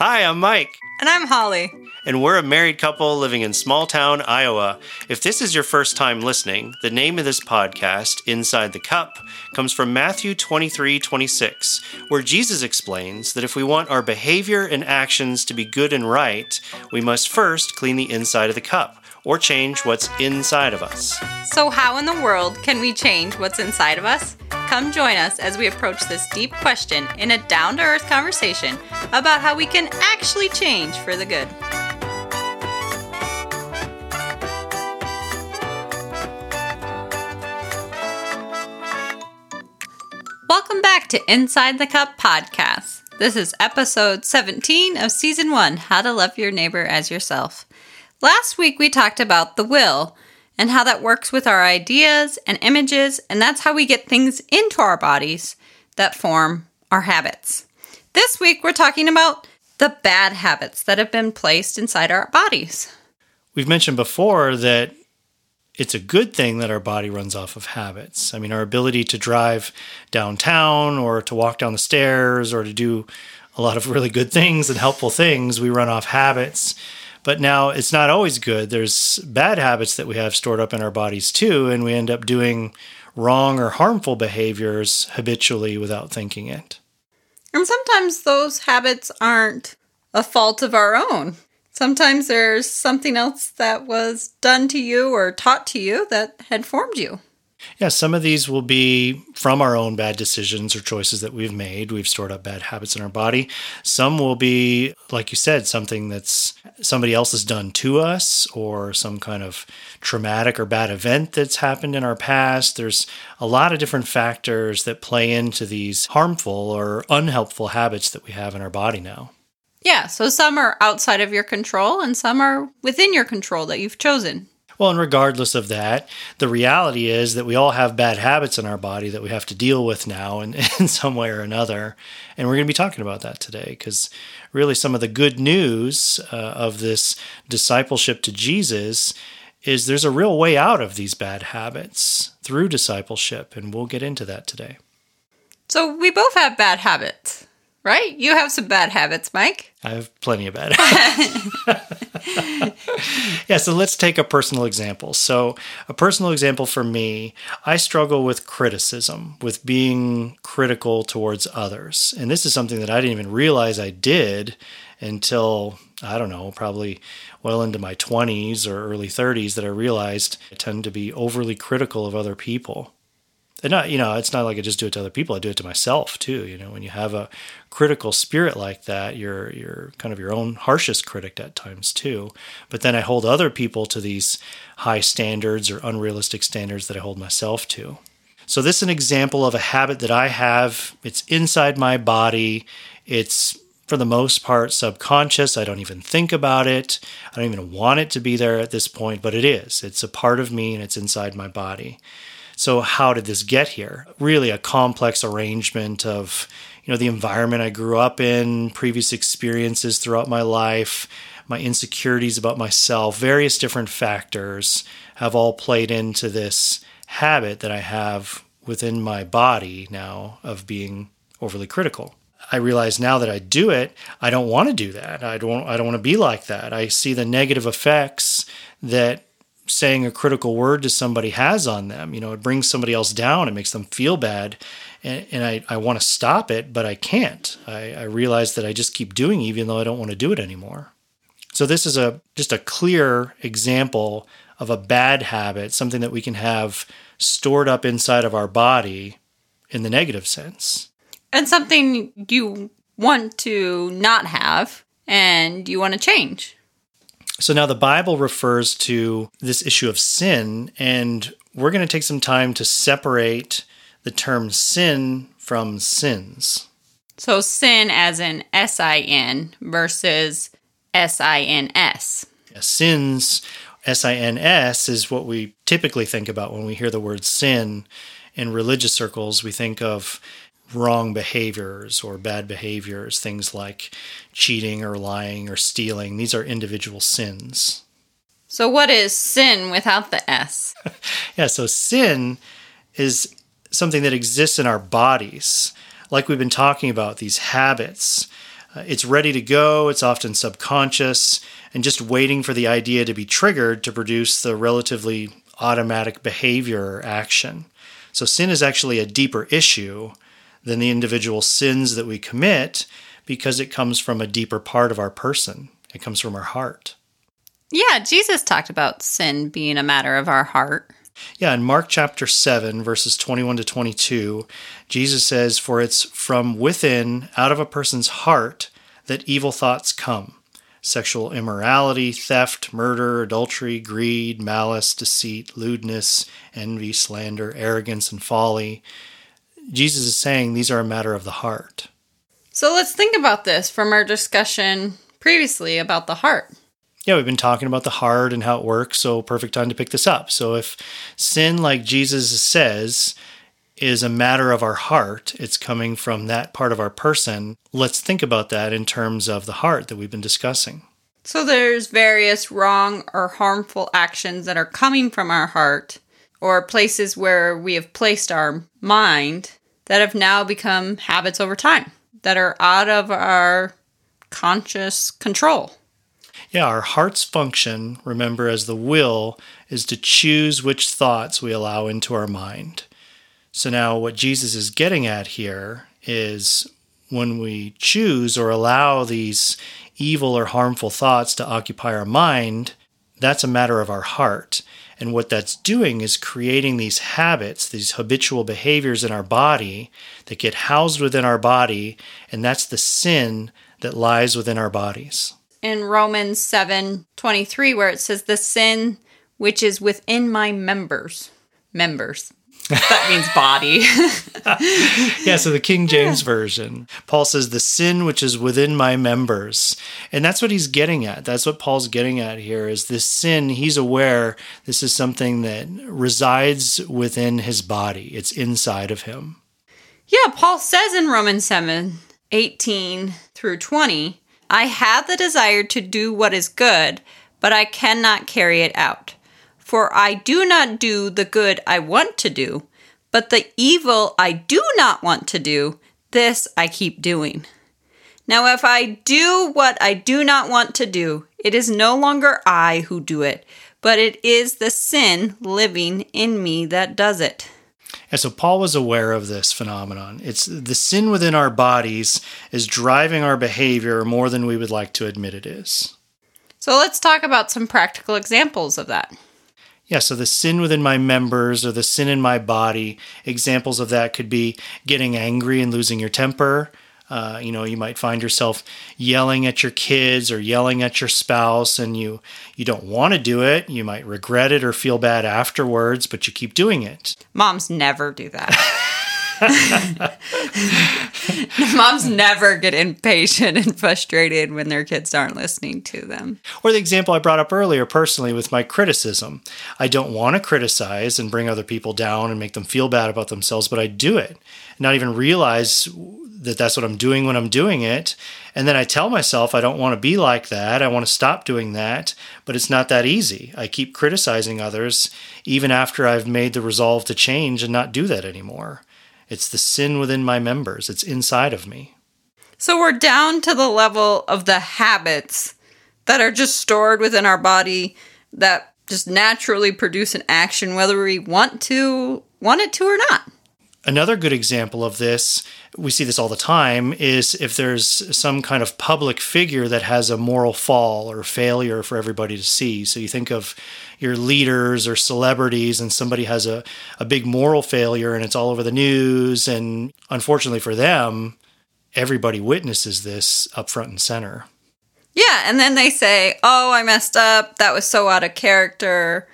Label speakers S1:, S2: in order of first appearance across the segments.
S1: Hi, I'm Mike.
S2: And I'm Holly.
S1: And we're a married couple living in small town Iowa. If this is your first time listening, the name of this podcast, Inside the Cup, comes from Matthew 23 26, where Jesus explains that if we want our behavior and actions to be good and right, we must first clean the inside of the cup or change what's inside of us.
S2: So, how in the world can we change what's inside of us? Come join us as we approach this deep question in a down to earth conversation about how we can actually change for the good. Welcome back to Inside the Cup podcast. This is episode 17 of season 1 How to Love Your Neighbor as Yourself. Last week we talked about the will and how that works with our ideas and images, and that's how we get things into our bodies that form our habits. This week we're talking about the bad habits that have been placed inside our bodies.
S1: We've mentioned before that it's a good thing that our body runs off of habits. I mean, our ability to drive downtown or to walk down the stairs or to do a lot of really good things and helpful things, we run off habits. But now it's not always good. There's bad habits that we have stored up in our bodies too, and we end up doing wrong or harmful behaviors habitually without thinking it.
S2: And sometimes those habits aren't a fault of our own. Sometimes there's something else that was done to you or taught to you that had formed you.
S1: Yeah, some of these will be from our own bad decisions or choices that we've made. We've stored up bad habits in our body. Some will be, like you said, something that's somebody else has done to us or some kind of traumatic or bad event that's happened in our past. There's a lot of different factors that play into these harmful or unhelpful habits that we have in our body now.
S2: Yeah, so some are outside of your control and some are within your control that you've chosen.
S1: Well, and regardless of that, the reality is that we all have bad habits in our body that we have to deal with now in, in some way or another. And we're going to be talking about that today because really some of the good news uh, of this discipleship to Jesus is there's a real way out of these bad habits through discipleship. And we'll get into that today.
S2: So we both have bad habits right? You have some bad habits, Mike.
S1: I have plenty of bad habits. yeah, so let's take a personal example. So, a personal example for me, I struggle with criticism, with being critical towards others. And this is something that I didn't even realize I did until, I don't know, probably well into my 20s or early 30s that I realized I tend to be overly critical of other people and not you know it's not like i just do it to other people i do it to myself too you know when you have a critical spirit like that you're you're kind of your own harshest critic at times too but then i hold other people to these high standards or unrealistic standards that i hold myself to so this is an example of a habit that i have it's inside my body it's for the most part subconscious. I don't even think about it. I don't even want it to be there at this point, but it is. It's a part of me and it's inside my body. So how did this get here? Really a complex arrangement of, you know, the environment I grew up in, previous experiences throughout my life, my insecurities about myself, various different factors have all played into this habit that I have within my body now of being overly critical. I realize now that I do it, I don't want to do that. I don't I don't want to be like that. I see the negative effects that saying a critical word to somebody has on them. You know, it brings somebody else down, it makes them feel bad. And, and I, I want to stop it, but I can't. I, I realize that I just keep doing even though I don't want to do it anymore. So this is a just a clear example of a bad habit, something that we can have stored up inside of our body in the negative sense.
S2: And something you want to not have and you want to change.
S1: So now the Bible refers to this issue of sin, and we're going to take some time to separate the term sin from sins.
S2: So sin as in S I N versus S I N S.
S1: Sins, S I N S, is what we typically think about when we hear the word sin. In religious circles, we think of wrong behaviors or bad behaviors, things like cheating or lying or stealing. These are individual sins.
S2: So, what is sin without the S?
S1: yeah, so sin is something that exists in our bodies. Like we've been talking about, these habits, Uh, it's ready to go, it's often subconscious, and just waiting for the idea to be triggered to produce the relatively automatic behavior or action. So sin is actually a deeper issue than the individual sins that we commit because it comes from a deeper part of our person. It comes from our heart.
S2: Yeah, Jesus talked about sin being a matter of our heart.
S1: Yeah, in Mark chapter 7, verses 21 to 22, Jesus says, For it's from within, out of a person's heart, that evil thoughts come sexual immorality, theft, murder, adultery, greed, malice, deceit, lewdness, envy, slander, arrogance, and folly. Jesus is saying these are a matter of the heart.
S2: So let's think about this from our discussion previously about the heart.
S1: Yeah, we've been talking about the heart and how it works, so perfect time to pick this up. So if sin, like Jesus says, is a matter of our heart, it's coming from that part of our person. Let's think about that in terms of the heart that we've been discussing.
S2: So there's various wrong or harmful actions that are coming from our heart or places where we have placed our mind that have now become habits over time that are out of our conscious control.
S1: Yeah, our heart's function, remember, as the will, is to choose which thoughts we allow into our mind. So now, what Jesus is getting at here is when we choose or allow these evil or harmful thoughts to occupy our mind, that's a matter of our heart. And what that's doing is creating these habits, these habitual behaviors in our body that get housed within our body, and that's the sin that lies within our bodies.
S2: In Romans 7 23, where it says, The sin which is within my members, members, that means body.
S1: yeah, so the King James Version, Paul says, the sin which is within my members. And that's what he's getting at. That's what Paul's getting at here is this sin, he's aware this is something that resides within his body, it's inside of him.
S2: Yeah, Paul says in Romans 7 18 through 20, I have the desire to do what is good, but I cannot carry it out. For I do not do the good I want to do, but the evil I do not want to do, this I keep doing. Now, if I do what I do not want to do, it is no longer I who do it, but it is the sin living in me that does it.
S1: And so Paul was aware of this phenomenon. It's the sin within our bodies is driving our behavior more than we would like to admit it is.
S2: So let's talk about some practical examples of that.
S1: Yeah, so the sin within my members or the sin in my body, examples of that could be getting angry and losing your temper. Uh, you know, you might find yourself yelling at your kids or yelling at your spouse, and you you don't want to do it. You might regret it or feel bad afterwards, but you keep doing it.
S2: Moms never do that. Moms never get impatient and frustrated when their kids aren't listening to them.
S1: Or the example I brought up earlier personally with my criticism. I don't want to criticize and bring other people down and make them feel bad about themselves, but I do it. Not even realize that that's what I'm doing when I'm doing it. And then I tell myself I don't want to be like that. I want to stop doing that. But it's not that easy. I keep criticizing others even after I've made the resolve to change and not do that anymore. It's the sin within my members, it's inside of me.
S2: So we're down to the level of the habits that are just stored within our body that just naturally produce an action whether we want to want it to or not.
S1: Another good example of this, we see this all the time, is if there's some kind of public figure that has a moral fall or failure for everybody to see. So you think of your leaders or celebrities, and somebody has a, a big moral failure and it's all over the news. And unfortunately for them, everybody witnesses this up front and center.
S2: Yeah, and then they say, Oh, I messed up. That was so out of character.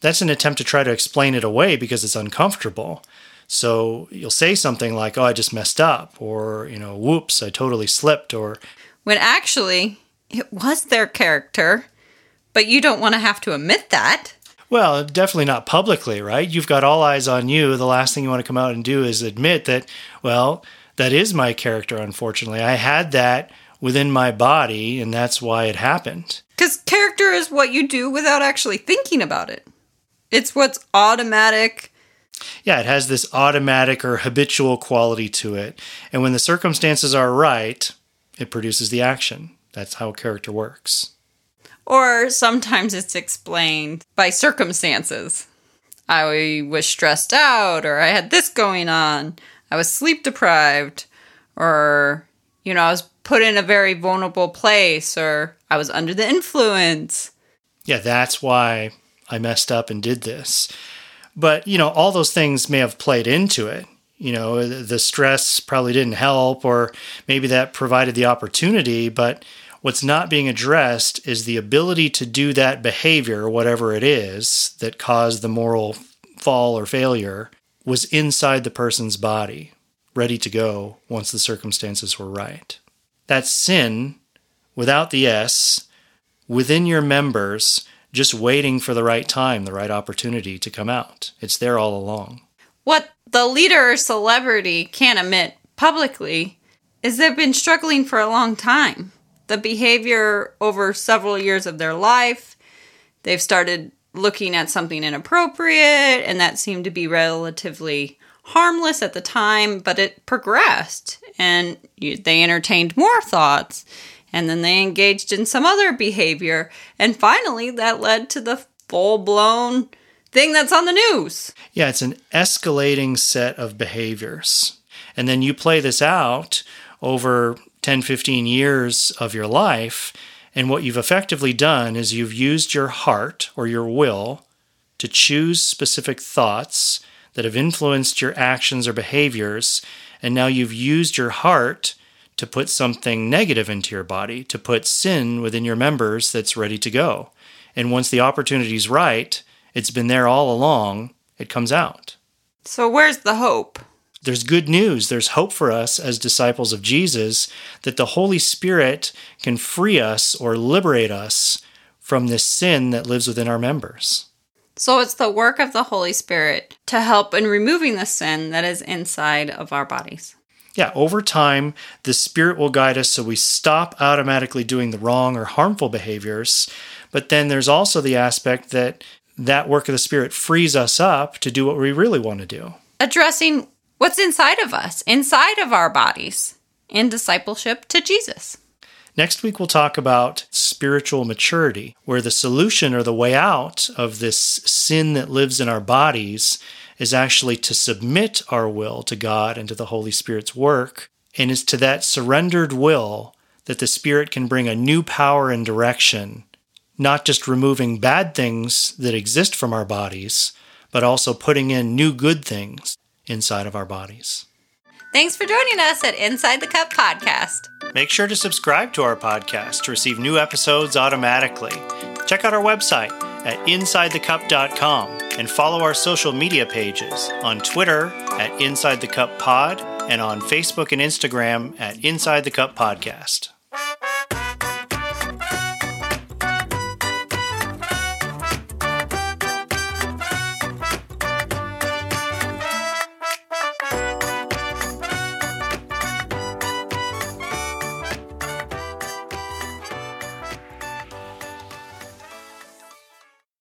S1: That's an attempt to try to explain it away because it's uncomfortable. So you'll say something like, "Oh, I just messed up," or you know, "Whoops, I totally slipped," or
S2: when actually it was their character, but you don't want to have to admit that.
S1: Well, definitely not publicly, right? You've got all eyes on you. The last thing you want to come out and do is admit that, well, that is my character, unfortunately. I had that within my body, and that's why it happened.
S2: Because character is what you do without actually thinking about it, it's what's automatic
S1: yeah, it has this automatic or habitual quality to it. And when the circumstances are right, it produces the action. That's how a character works.
S2: Or sometimes it's explained by circumstances. I was stressed out, or I had this going on, I was sleep deprived, or, you know, I was put in a very vulnerable place, or I was under the influence.
S1: Yeah, that's why I messed up and did this. But, you know, all those things may have played into it. You know, the stress probably didn't help, or maybe that provided the opportunity, but what's not being addressed is the ability to do that behavior, whatever it is, that caused the moral fall or failure, was inside the person's body, ready to go once the circumstances were right. That sin, without the S, within your members, just waiting for the right time, the right opportunity to come out. It's there all along.
S2: What the leader or celebrity can't admit publicly is they've been struggling for a long time. The behavior over several years of their life, they've started looking at something inappropriate, and that seemed to be relatively harmless at the time, but it progressed and they entertained more thoughts and then they engaged in some other behavior. And finally, that led to the full blown thing that's on the news.
S1: Yeah, it's an escalating set of behaviors. And then you play this out over 10, 15 years of your life. And what you've effectively done is you've used your heart or your will to choose specific thoughts that have influenced your actions or behaviors. And now you've used your heart to put something negative into your body, to put sin within your members that's ready to go. And once the opportunity's right, it's been there all along, it comes out.
S2: So, where's the hope?
S1: There's good news. There's hope for us as disciples of Jesus that the Holy Spirit can free us or liberate us from this sin that lives within our members.
S2: So, it's the work of the Holy Spirit to help in removing the sin that is inside of our bodies
S1: yeah, over time, the Spirit will guide us so we stop automatically doing the wrong or harmful behaviors. But then there's also the aspect that that work of the Spirit frees us up to do what we really want to do.
S2: Addressing what's inside of us, inside of our bodies, in discipleship to Jesus.
S1: Next week, we'll talk about spiritual maturity, where the solution or the way out of this sin that lives in our bodies is actually to submit our will to God and to the Holy Spirit's work. And it's to that surrendered will that the Spirit can bring a new power and direction, not just removing bad things that exist from our bodies, but also putting in new good things inside of our bodies.
S2: Thanks for joining us at Inside the Cup podcast.
S1: Make sure to subscribe to our podcast to receive new episodes automatically. Check out our website at InsideTheCup.com and follow our social media pages on Twitter at Inside the Cup Pod and on Facebook and Instagram at Inside the Cup Podcast.